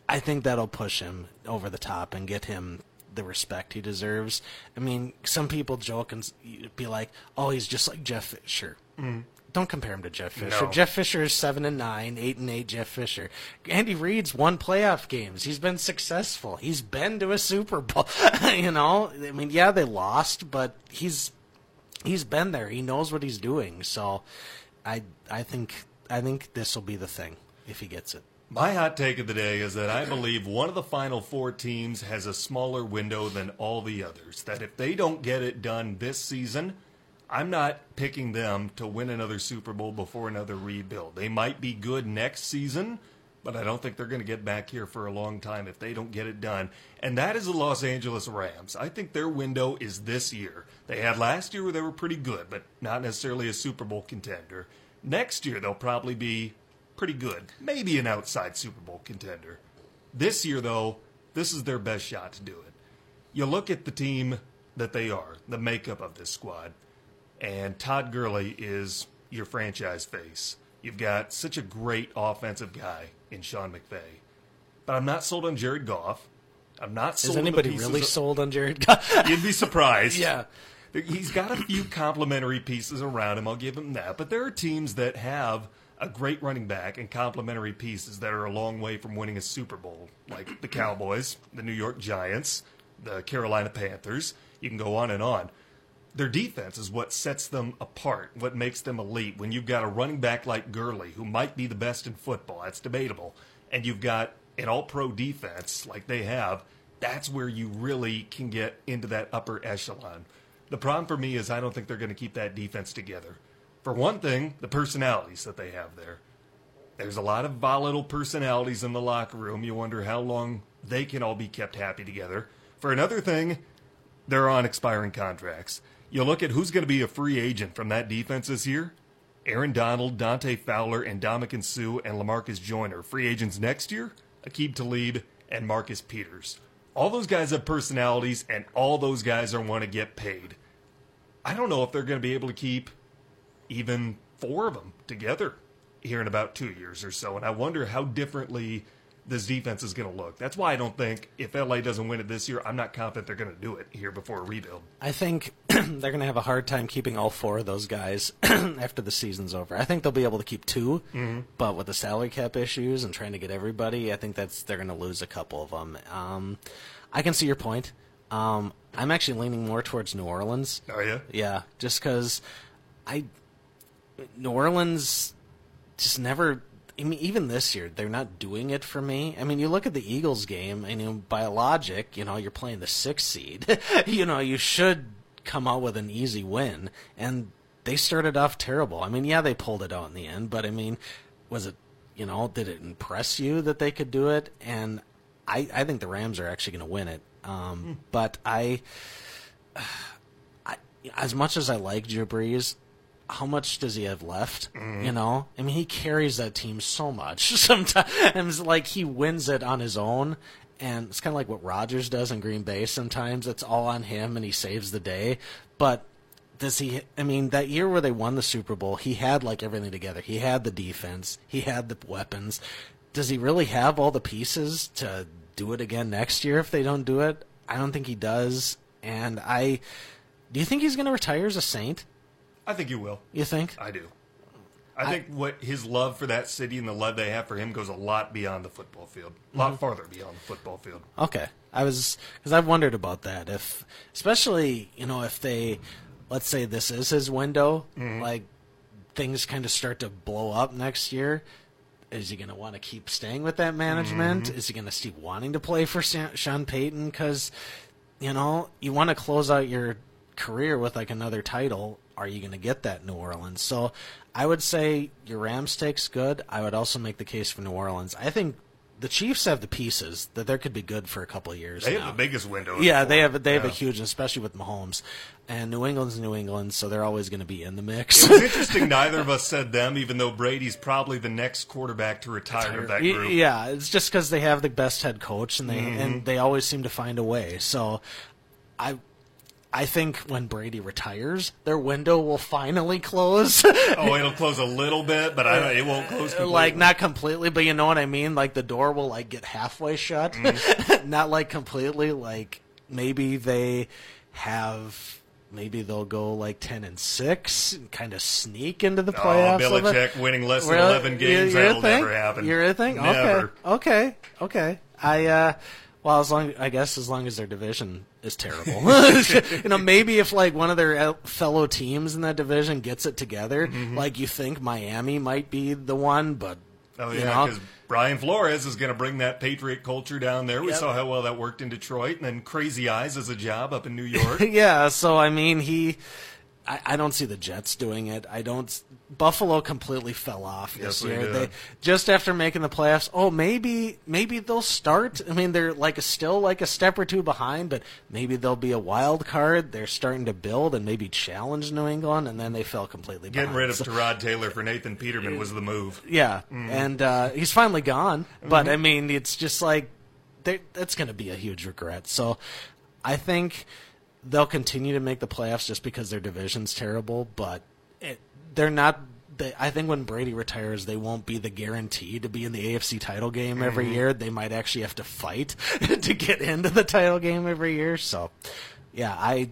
i think that'll push him over the top and get him the respect he deserves. I mean some people joke and be like oh he's just like jeff fisher mm-hmm. Don't compare him to Jeff Fisher. No. Jeff Fisher is seven and nine, eight and eight. Jeff Fisher. Andy Reid's won playoff games. He's been successful. He's been to a Super Bowl. you know, I mean, yeah, they lost, but he's he's been there. He knows what he's doing. So, I I think I think this will be the thing if he gets it. My hot take of the day is that I believe one of the final four teams has a smaller window than all the others. That if they don't get it done this season, I'm not picking them to win another Super Bowl before another rebuild. They might be good next season, but I don't think they're going to get back here for a long time if they don't get it done. And that is the Los Angeles Rams. I think their window is this year. They had last year where they were pretty good, but not necessarily a Super Bowl contender. Next year, they'll probably be pretty good, maybe an outside Super Bowl contender. This year, though, this is their best shot to do it. You look at the team that they are, the makeup of this squad, and Todd Gurley is your franchise face. You've got such a great offensive guy in Sean McVay. But I'm not sold on Jared Goff. I'm not sold Is on the anybody really of- sold on Jared Goff? You'd be surprised. Yeah. He's got a few complementary pieces around him. I'll give him that. But there are teams that have a great running back and complementary pieces that are a long way from winning a Super Bowl, like the Cowboys, the New York Giants, the Carolina Panthers. You can go on and on. Their defense is what sets them apart, what makes them elite. When you've got a running back like Gurley, who might be the best in football, that's debatable, and you've got an all pro defense like they have, that's where you really can get into that upper echelon. The problem for me is I don't think they're going to keep that defense together. For one thing, the personalities that they have there. There's a lot of volatile personalities in the locker room. You wonder how long they can all be kept happy together. For another thing, they're on expiring contracts. You look at who's going to be a free agent from that defense this year. Aaron Donald, Dante Fowler, and Ndamukong Suh and Lamarcus Joyner. Free agents next year, Aqib Talib and Marcus Peters. All those guys have personalities, and all those guys are want to get paid. I don't know if they're going to be able to keep even four of them together here in about two years or so. And I wonder how differently this defense is going to look. That's why I don't think if LA doesn't win it this year, I'm not confident they're going to do it here before a rebuild. I think they're going to have a hard time keeping all four of those guys after the season's over. I think they'll be able to keep 2 but with the salary cap issues and trying to get everybody, I think that's they're going to lose a couple of them. Um, I can see your point. Um, I'm actually leaning more towards New Orleans. Are you? Yeah, just because I New Orleans just never. I mean, even this year, they're not doing it for me. I mean, you look at the Eagles game, and you know, by logic, you know, you're playing the sixth seed. you know, you should come out with an easy win, and they started off terrible. I mean, yeah, they pulled it out in the end, but I mean, was it, you know, did it impress you that they could do it? And I, I think the Rams are actually going to win it. Um, Hmm. But I, I, as much as I like Drew Brees, how much does he have left? Mm-hmm. You know, I mean, he carries that team so much. Sometimes, like he wins it on his own, and it's kind of like what Rodgers does in Green Bay. Sometimes it's all on him, and he saves the day. But does he? I mean, that year where they won the Super Bowl, he had like everything together. He had the defense, he had the weapons. Does he really have all the pieces to do it again next year if they don't do it? I don't think he does. And I, do you think he's going to retire as a Saint? I think you will. You think? I do. I, think what his love for that city and the love they have for him goes a lot beyond the football field, a lot mm-hmm. farther beyond the football field. Okay, I was because I've wondered about that. If, especially, you know, if they, let's say this is his window, mm-hmm. like things kind of start to blow up next year. Is he going to want to keep staying with that management? Mm-hmm. Is he going to keep wanting to play for Sean Payton? Because, you know, you want to close out your career with like another title. Are you going to get that New Orleans? So I would say your Rams take's good. I would also make the case for New Orleans. I think the Chiefs have the pieces that there could be good for a couple of years. They now. have the biggest window. Yeah, they have they have a huge, especially with Mahomes, and New England's New England, so they're always going to be in the mix. It was interesting. Neither of us said them, even though Brady's probably the next quarterback to retire of that group. yeah, it's just because they have the best head coach, and they Mm-hmm. and they always seem to find a way. So, I. I think when Brady retires, their window will finally close. Oh, it'll close a little bit, but I, it won't close completely. like not completely, but you know what I mean. Like the door will like get halfway shut, Mm-hmm. not like completely. Like maybe they have, maybe they'll go like ten and six, and kind of sneak into the Oh, playoffs. of it. Belichick winning less than Really? 11 games, You're- you're that'll never happen. You're a thing. Never. Okay, okay, okay. I uh, well, as long I guess as long as their division is terrible, you know, maybe if like one of their fellow teams in that division gets it together, like you think Miami might be the one, but Mm-hmm. Oh, yeah, because Brian Flores is going to bring that Patriot culture down there. We Yep. saw how well that worked in Detroit, and then Crazy Eyes as a job up in New York. yeah, so I mean, he. I, I don't see the Jets doing it. I don't. Buffalo completely fell off Yes, this year. They just after making the playoffs. Oh, maybe maybe they'll start. I mean, they're like a, still like a step or two behind, but maybe they'll be a wild card. They're starting to build and maybe challenge New England, and then they fell completely. Getting behind. rid of So- Tyrod Taylor for Nathan Peterman was the move. yeah, Mm-hmm. and uh, he's finally gone. But I mean, it's just like they- that's going to be a huge regret. So I think they'll continue to make the playoffs just because their division's terrible. But it, they're not. They, I think when Brady retires, they won't be the guarantee to be in the AFC title game every mm-hmm. year. They might actually have to fight to get into the title game every year. So, yeah, I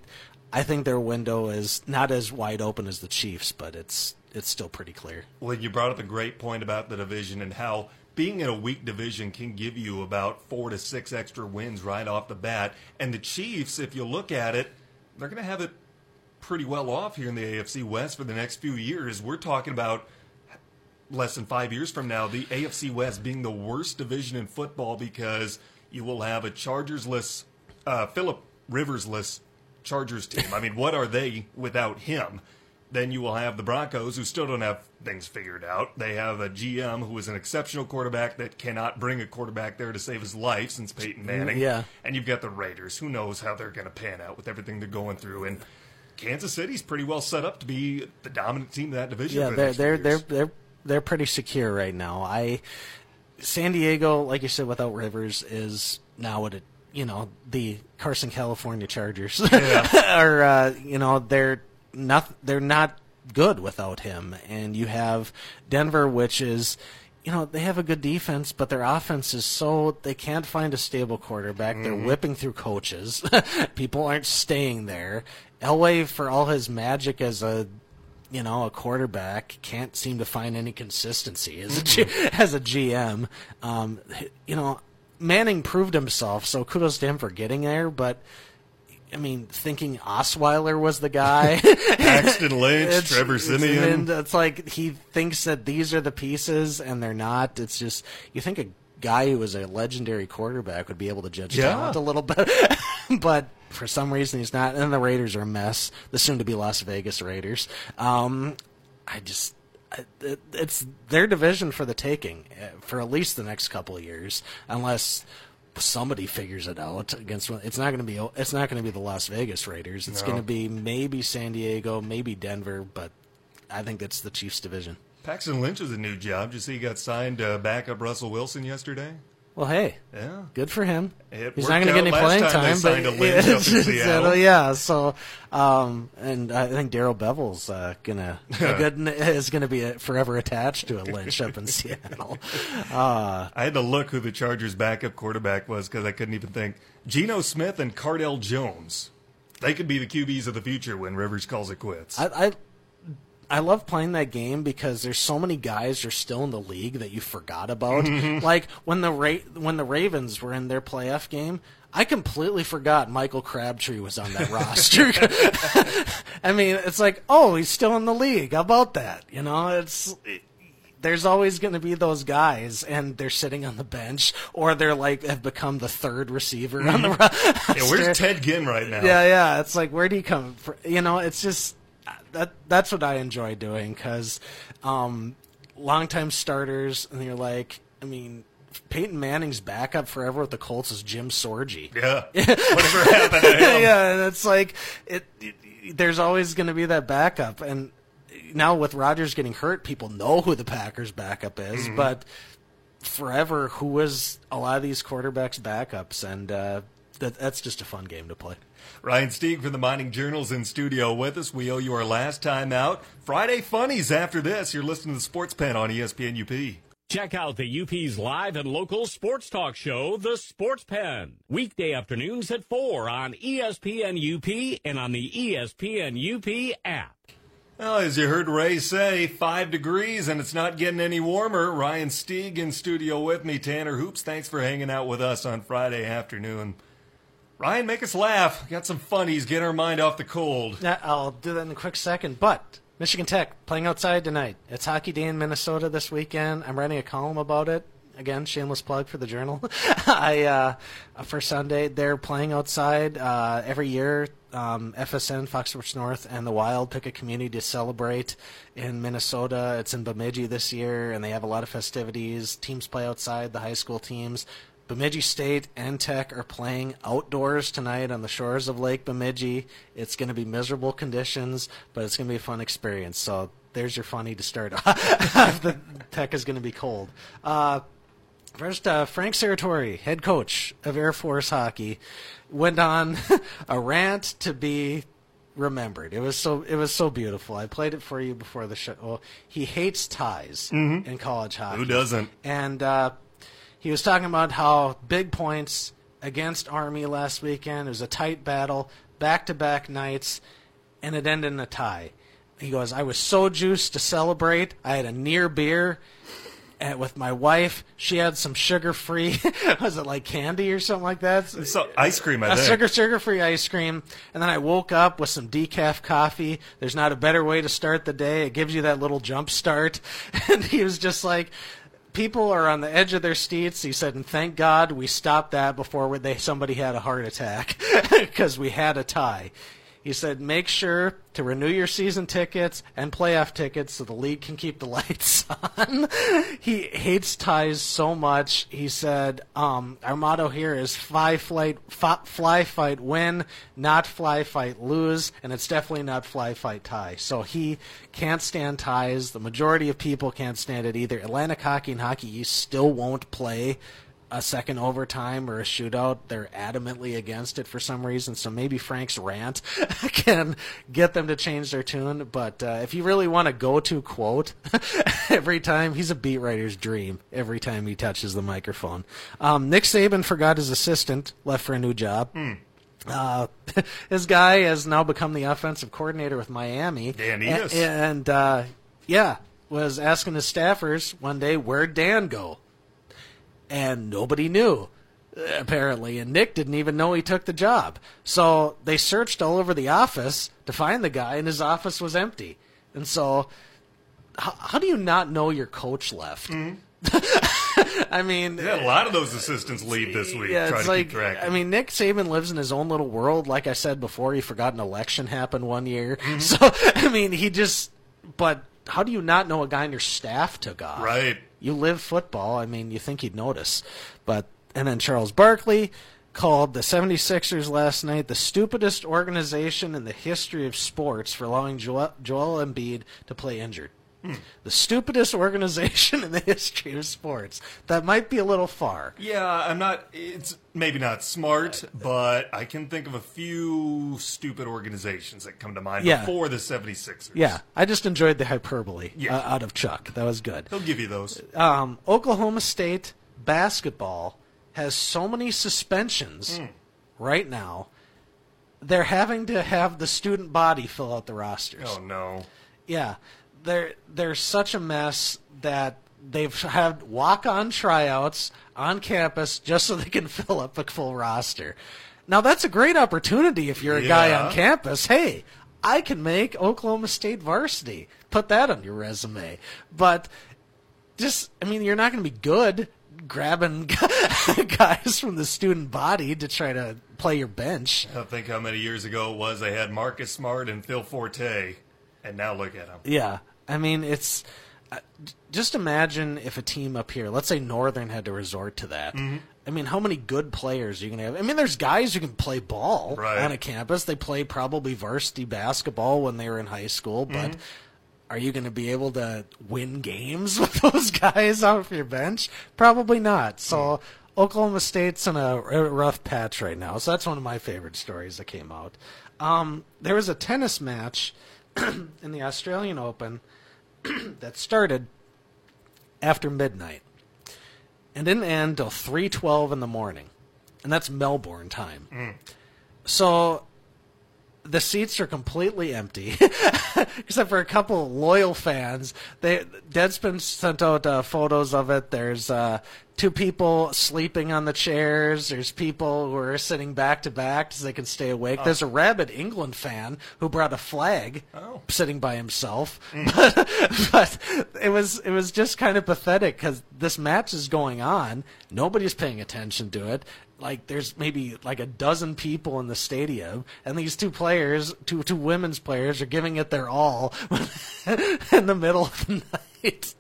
I think their window is not as wide open as the Chiefs, but it's it's still pretty clear. Well, you brought up a great point about the division and how being in a weak division can give you about four to six extra wins right off the bat. And the Chiefs, if you look at it, they're going to have it pretty well off here in the AFC West for the next few years. We're talking about less than five years from now, the AFC West being the worst division in football because you will have a Chargers-less, uh, Philip Rivers-less Chargers team. I mean, what are they without him? Then you will have the Broncos, who still don't have things figured out. They have a GM who is an exceptional quarterback that cannot bring a quarterback there to save his life since Peyton Manning. Yeah. And you've got the Raiders. Who knows how they're going to pan out with everything they're going through. And Kansas City's pretty well set up to be the dominant team of that division. Yeah, the they're they're they're they're they're pretty secure right now. I San Diego, like you said, without Rivers, is now what it you know the Carson California Chargers are. Uh, you know they're not they're not good without him, and you have Denver, which is. You know they have a good defense, but their offense is so they can't find a stable quarterback. They're whipping through coaches. People aren't staying there. Elway, for all his magic as a you know, a quarterback can't seem to find any consistency as a, G- as a GM. Um, you know, Manning proved himself, so kudos to him for getting there. But I mean, thinking Osweiler was the guy. Paxton Lynch, It's- Trevor Siemian. and It's like he thinks that these are the pieces, and they're not. It's just you think a guy who was a legendary quarterback would be able to judge Yeah. talent a little bit, but for some reason he's not. And the Raiders are a mess. The soon-to-be Las Vegas Raiders. Um, I just. It's their division for the taking uh, for at least the next couple of years, unless somebody figures it out against one. It's not going to be. It's not going to be the Las Vegas Raiders. It's No. going to be maybe San Diego, maybe Denver, but I think that's the Chiefs division. Paxton Lynch is a new job. Did you see he got signed uh, to back up Russell Wilson yesterday? Well, hey, Yeah. good for him. It He's not going to get any playing time time, but signed a Lynch up in it's- Seattle. yeah. So, um, and I think Darrell Bevell's uh, gonna good is gonna be uh forever attached to a Lynch up in Seattle. Uh, I had to look who the Chargers' backup quarterback was because I couldn't even think. Geno Smith and Cardale Jones. They could be the QBs of the future when Rivers calls it quits. I, I I love playing that game because there's so many guys are still in the league that you forgot about. Mm-hmm. like when the Ra- when the Ravens were in their playoff game, I completely forgot Michael Crabtree was on that roster. I mean, it's like, oh, he's still in the league. How about that? You know, it's. there's always going to be those guys, and they're sitting on the bench, or they're like have become the third receiver on the mm-hmm. roster. yeah, where's Ted Ginn right now? Yeah, yeah. It's like where do you come from? You know, it's just that that's what I enjoy doing because um, longtime starters, and you're like, I mean, Peyton Manning's backup forever with the Colts is Jim Sorgi. Yeah. Whatever happened to him? yeah, and it's like it, it- There's always going to be that backup, and now with Rodgers getting hurt, people know who the Packers' backup is, but forever, who was a lot of these quarterbacks' backups, and uh, that, that's just a fun game to play. Ryan Stieg from the Mining Journal's in studio with us. We owe you our last time out. Friday funnies after this. You're listening to the Sports Pen on ESPN UP. Check out the UP's live and local sports talk show, The Sports Pen. Weekday afternoons at 4 on ESPN UP and on the ESPN UP app. Well, as you heard Ray say, five degrees and it's not getting any warmer. Ryan Stieg in studio with me. Tanner Hoops, thanks for hanging out with us on Friday afternoon. Ryan, make us laugh. Got some funnies. Get our mind off the cold. Yeah, I'll do that in a quick second. But Michigan Tech playing outside tonight. It's Hockey Day in Minnesota this weekend. I'm writing a column about it. Again, shameless plug for the journal. I uh, for Sunday they're playing outside uh, every year. Um, FSN, Fox Sports North, and the Wild pick a community to celebrate in Minnesota. It's in Bemidji this year, and they have a lot of festivities. Teams play outside. The high school teams. Bemidji State and Tech are playing outdoors tonight on the shores of Lake Bemidji. It's going to be miserable conditions, but it's going to be a fun experience. So there's your funny to start off. the Tech is going to be cold. Uh, First, uh, Frank Serratore, head coach of Air Force hockey, went on a rant to be remembered. It was so it was so beautiful. I played it for you before the show. He hates ties in college hockey. Who doesn't? And uh, he was talking about how big points against Army last weekend. It was a tight battle, back to back nights, and it ended in a tie. He goes, I was so juiced to celebrate. I had a near beer with my wife. She had some sugar free, was it like candy or something like that? So, ice cream, I a think. sugar sugar free ice cream, and then I woke up with some decaf coffee. There's not a better way to start the day. It gives you that little jump start. And he was just like, people are on the edge of their seats. He said, and thank God we stopped that before they somebody had a heart attack because we had a tie. He said, make sure to renew your season tickets and playoff tickets so the league can keep the lights on. he hates ties so much. He said, um, our motto here is fly, flight, f- fly, fight, win, not fly, fight, lose, and it's definitely not fly, fight, tie. So he can't stand ties. The majority of people can't stand it either. Atlantic Hockey and Hockey East still won't play a second overtime or a shootout. They're adamantly against it for some reason. So maybe Frank's rant can get them to change their tune. But uh, if you really want a go-to quote every time, he's a beat writer's dream. Every time he touches the microphone. Um, Nick Saban forgot his assistant, left for a new job. Uh, his guy has now become the offensive coordinator with Miami. Dan Enos. and uh, yeah, was asking his staffers one day where'd Dan go and nobody knew. apparently, and Nick didn't even know he took the job. So they searched all over the office to find the guy, and his office was empty. And so, how, how do you not know your coach left? I mean, Yeah, a lot of those assistants leave this week. yeah, it's to like. I mean, Nick Saban lives in his own little world. Like I said before, he forgot an election happened one year. Mm-hmm. So I mean, he just. But how do you not know a guy on your staff took off? right. You live football. I mean, you think he'd notice. But and then Charles Barkley called the 76ers last night the stupidest organization in the history of sports for allowing Joel, Joel Embiid to play injured. The stupidest organization in the history of sports. That might be a little far. Yeah, I'm not. It's maybe not smart, but I can think of a few stupid organizations that come to mind Yeah. before the 76ers. Yeah, I just enjoyed the hyperbole Yeah. uh, out of Chuck. That was good. He'll give you those. Um, Oklahoma State basketball has so many suspensions Hmm. right now. They're having to have the student body fill out the rosters. Oh, no. Yeah, they're they're such a mess that they've had walk-on tryouts on campus just so they can fill up a full roster. Now that's a great opportunity if you're a guy on campus. Hey, I can make Oklahoma State varsity. Put that on your resume. But just I mean, you're not going to be good grabbing guys from the student body to try to play your bench. I think how many years ago it was they had Marcus Smart and Phil Forte, and now look at them. Yeah, I mean it's. Uh, just imagine if a team up here, let's say Northern, had to resort to that. I mean, how many good players are you gonna have? I mean, there's guys who can play ball Right. on a campus. They play probably varsity basketball when they were in high school, but. Are you going to be able to win games with those guys off your bench? Probably not. So Oklahoma State's in a rough patch right now. So that's one of my favorite stories that came out. Um, there was a tennis match in the Australian Open that started after midnight and didn't end till 3:12 in the morning. And that's Melbourne time. So the seats are completely empty except for a couple loyal fans. They Deadspin sent out uh, photos of it. There's uh, two people sleeping on the chairs. There's people who are sitting back to back so they can stay awake. Oh. There's a rabid England fan who brought a flag Oh. sitting by himself. Mm. but, but it was it was just kind of pathetic because this match is going on. Nobody's paying attention to it. Like there's maybe like a dozen people in the stadium, and these two players, two two women's players, are giving it their all in the middle of the night.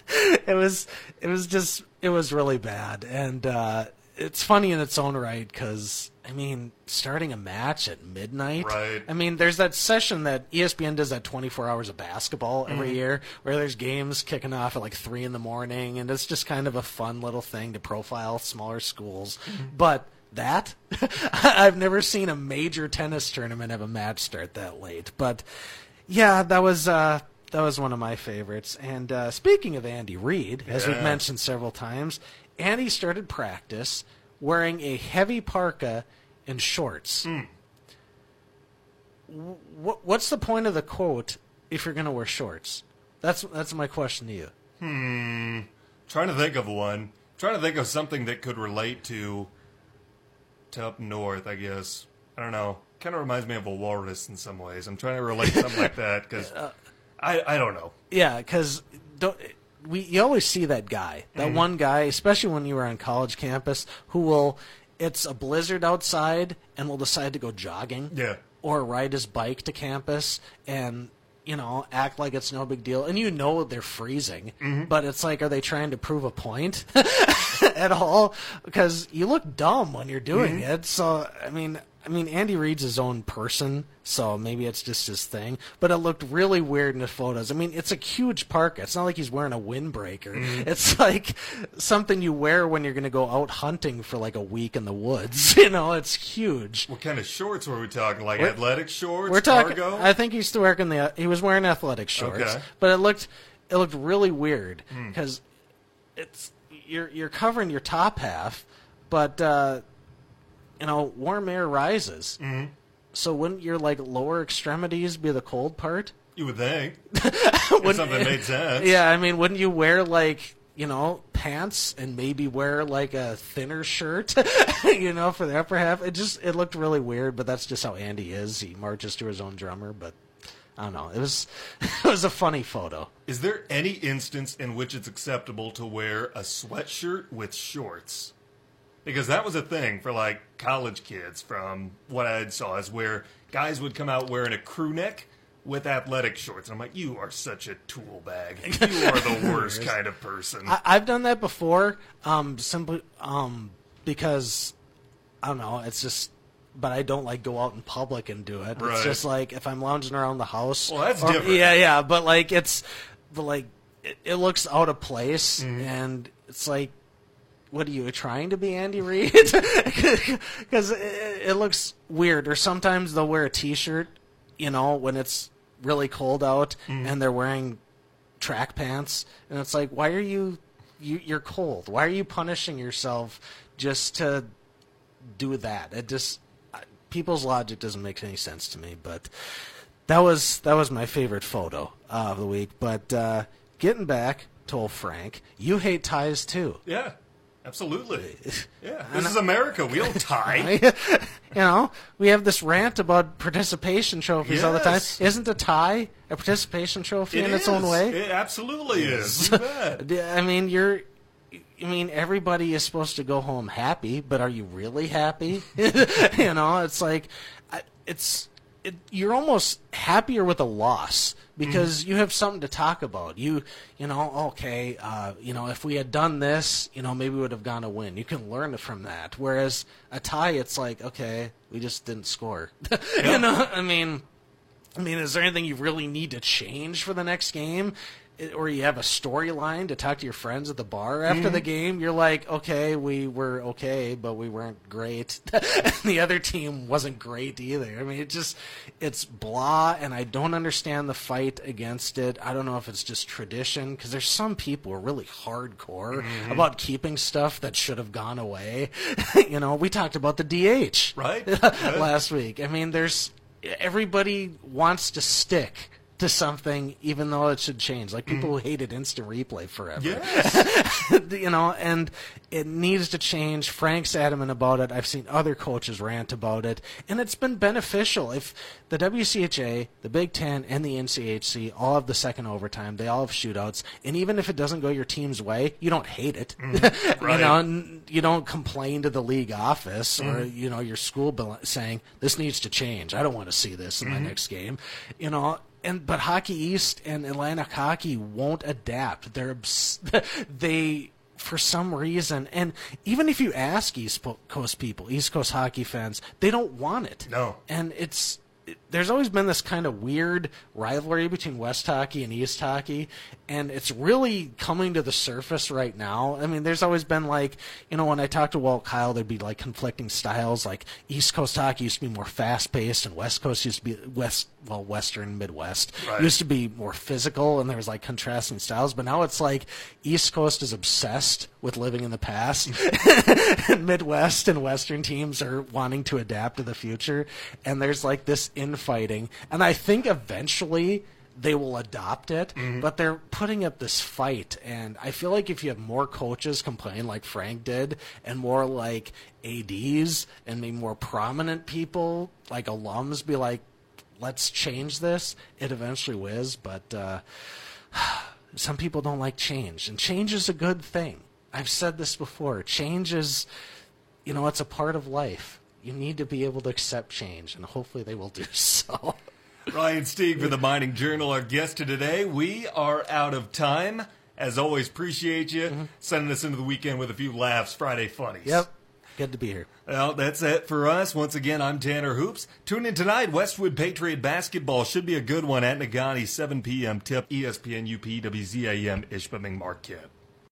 It was it was just it was really bad, and uh, it's funny in its own right because I mean starting a match at midnight. Right. I mean, there's that session that ESPN does that 24 hours of basketball every Mm-hmm. year where there's games kicking off at like 3 in the morning, and it's just kind of a fun little thing to profile smaller schools. Mm-hmm. But that, I've never seen a major tennis tournament have a match start that late. But yeah, that was. Uh, that was one of my favorites. And uh, speaking of Andy Reid, as we've mentioned several times, Andy started practice wearing a heavy parka and shorts. What, what's the point of the quote if you're going to wear shorts? That's that's my question to you. Hmm. Trying to think of one. Trying to think of something that could relate to to up north. I guess I don't know. Kind of reminds me of a walrus in some ways. I'm trying to relate something like that because I I don't know. Yeah, because don't we you always see that guy, that mm-hmm. one guy, especially when you were on college campus, who will. It's a blizzard outside, and will decide to go jogging. Yeah. or ride his bike to campus and you know act like it's no big deal and you know they're freezing mm-hmm. but it's like are they trying to prove a point at all because you look dumb when you're doing mm-hmm. it so i mean i mean andy reid's his own person so maybe it's just his thing but it looked really weird in the photos i mean it's a huge parka it's not like he's wearing a windbreaker it's like something you wear when you're going to go out hunting for like a week in the woods you know it's huge What kind of shorts were we talking? Like We're- athletic shorts? we're talking. Cargo? I think he's still wearing the. He was wearing athletic shorts, Okay. but it looked it looked really weird Hmm. because it's you're you're covering your top half, but uh, you know warm air rises. Mm-hmm. So wouldn't your like lower extremities be the cold part? you would think. if something made sense. Yeah, I mean, wouldn't you wear like you know, pants and maybe wear like a thinner shirt, you know, for the upper half. It just it looked really weird, but that's just how Andy is. He marches to his own drummer, but I don't know. It was it was a funny photo. Is there any instance in which it's acceptable to wear a sweatshirt with shorts? Because that was a thing for like college kids from what I saw is where guys would come out wearing a crew neck with athletic shorts. And I'm like, you are such a tool bag. You are the worst kind of person. I, I've done that before, um, simply um, because I don't know. It's just, but I don't like go out in public and do it. Right. It's just like if I'm lounging around the house. Well, that's or- different. Yeah, yeah, but like it's, but like it, it looks out of place, Mm-hmm. and it's like. What are you trying to be, Andy Reid? Because it, it looks weird. Or sometimes they'll wear a T-shirt, you know, when it's really cold out, Mm-hmm. and they're wearing track pants, and it's like, why are you, you you're cold? Why are you punishing yourself just to do that? It just people's logic doesn't make any sense to me. But that was that was my favorite photo of the week. But uh, getting back to old Frank, you hate ties too. yeah, absolutely. Yeah, this is America. We don't tie. you know, we have this rant about participation trophies all the time. Yes. Isn't a tie a participation trophy in its own is. way? It absolutely is. You bet. D- I mean, you're. I mean, everybody is supposed to go home happy, but are you really happy? you know, it's like, I- it's it, you're almost happier with a loss because you have something to talk about. You, you know, okay, uh, you know, if we had done this, you know, maybe we would have gone a win. You can learn from that. Whereas a tie, it's like, okay, we just didn't score. you know, I mean. I mean, is there anything you really need to change for the next game? Or you have a storyline to talk to your friends at the bar after mm-hmm. the game? You're like, okay, we were okay, but we weren't great. and the other team wasn't great either. I mean, it just, it's blah, and I don't understand the fight against it. I don't know if it's just tradition, because there's some people who are really hardcore mm-hmm. about keeping stuff that should have gone away. you know, we talked about the DH Right. last week. I mean, there's everybody wants to stick to something, even though it should change. Like people mm. who hated instant replay forever, Yes. you know, and it needs to change. Frank's adamant about it. I've seen other coaches rant about it, and it's been beneficial. If the WCHA, the Big Ten, and the NCHC all have the second overtime, they all have shootouts, and even if it doesn't go your team's way, you don't hate it. Mm. right. you know, you don't complain to the league office or mm. you know your school bill saying this needs to change. I don't want to see this in my mm-hmm. next game. You know, and but Hockey East and Atlantic Hockey won't adapt. They're obs- they for some reason, and even if you ask East Coast people, East Coast hockey fans, they don't want it. No. and it's it- there's always been this kind of weird rivalry between West hockey and East hockey, and it's really coming to the surface right now. I mean, there's always been like, you know, when I talked to Walt Kyle, there'd be like conflicting styles. Like East Coast hockey used to be more fast paced, and West Coast used to be West, well, Western Midwest Right. used to be more physical, and there was like contrasting styles. But now it's like East Coast is obsessed with living in the past, and Midwest and Western teams are wanting to adapt to the future. And there's like this infighting, and I think eventually they will adopt it, but they're putting up this fight. And I feel like if you have more coaches complain like Frank did, and more like ADs and maybe more prominent people like alums be like, let's change this, it eventually whiz. But uh, some people don't like change, and change is a good thing. I've said this before. Change is, you know, it's a part of life. You need to be able to accept change, and hopefully they will do so. Ryan Stieg for the Mining Journal, our guest to today. We are out of time. As always, appreciate you mm-hmm. sending us into the weekend with a few laughs, Friday funnies. yep. Good to be here. Well, that's it for us. Once again, I'm Tanner Hoops. Tune in tonight. Westwood Patriot basketball should be a good one at Negaunee, 7 p.m. tip. ESPN UP WZAM Ishpeming Marquette.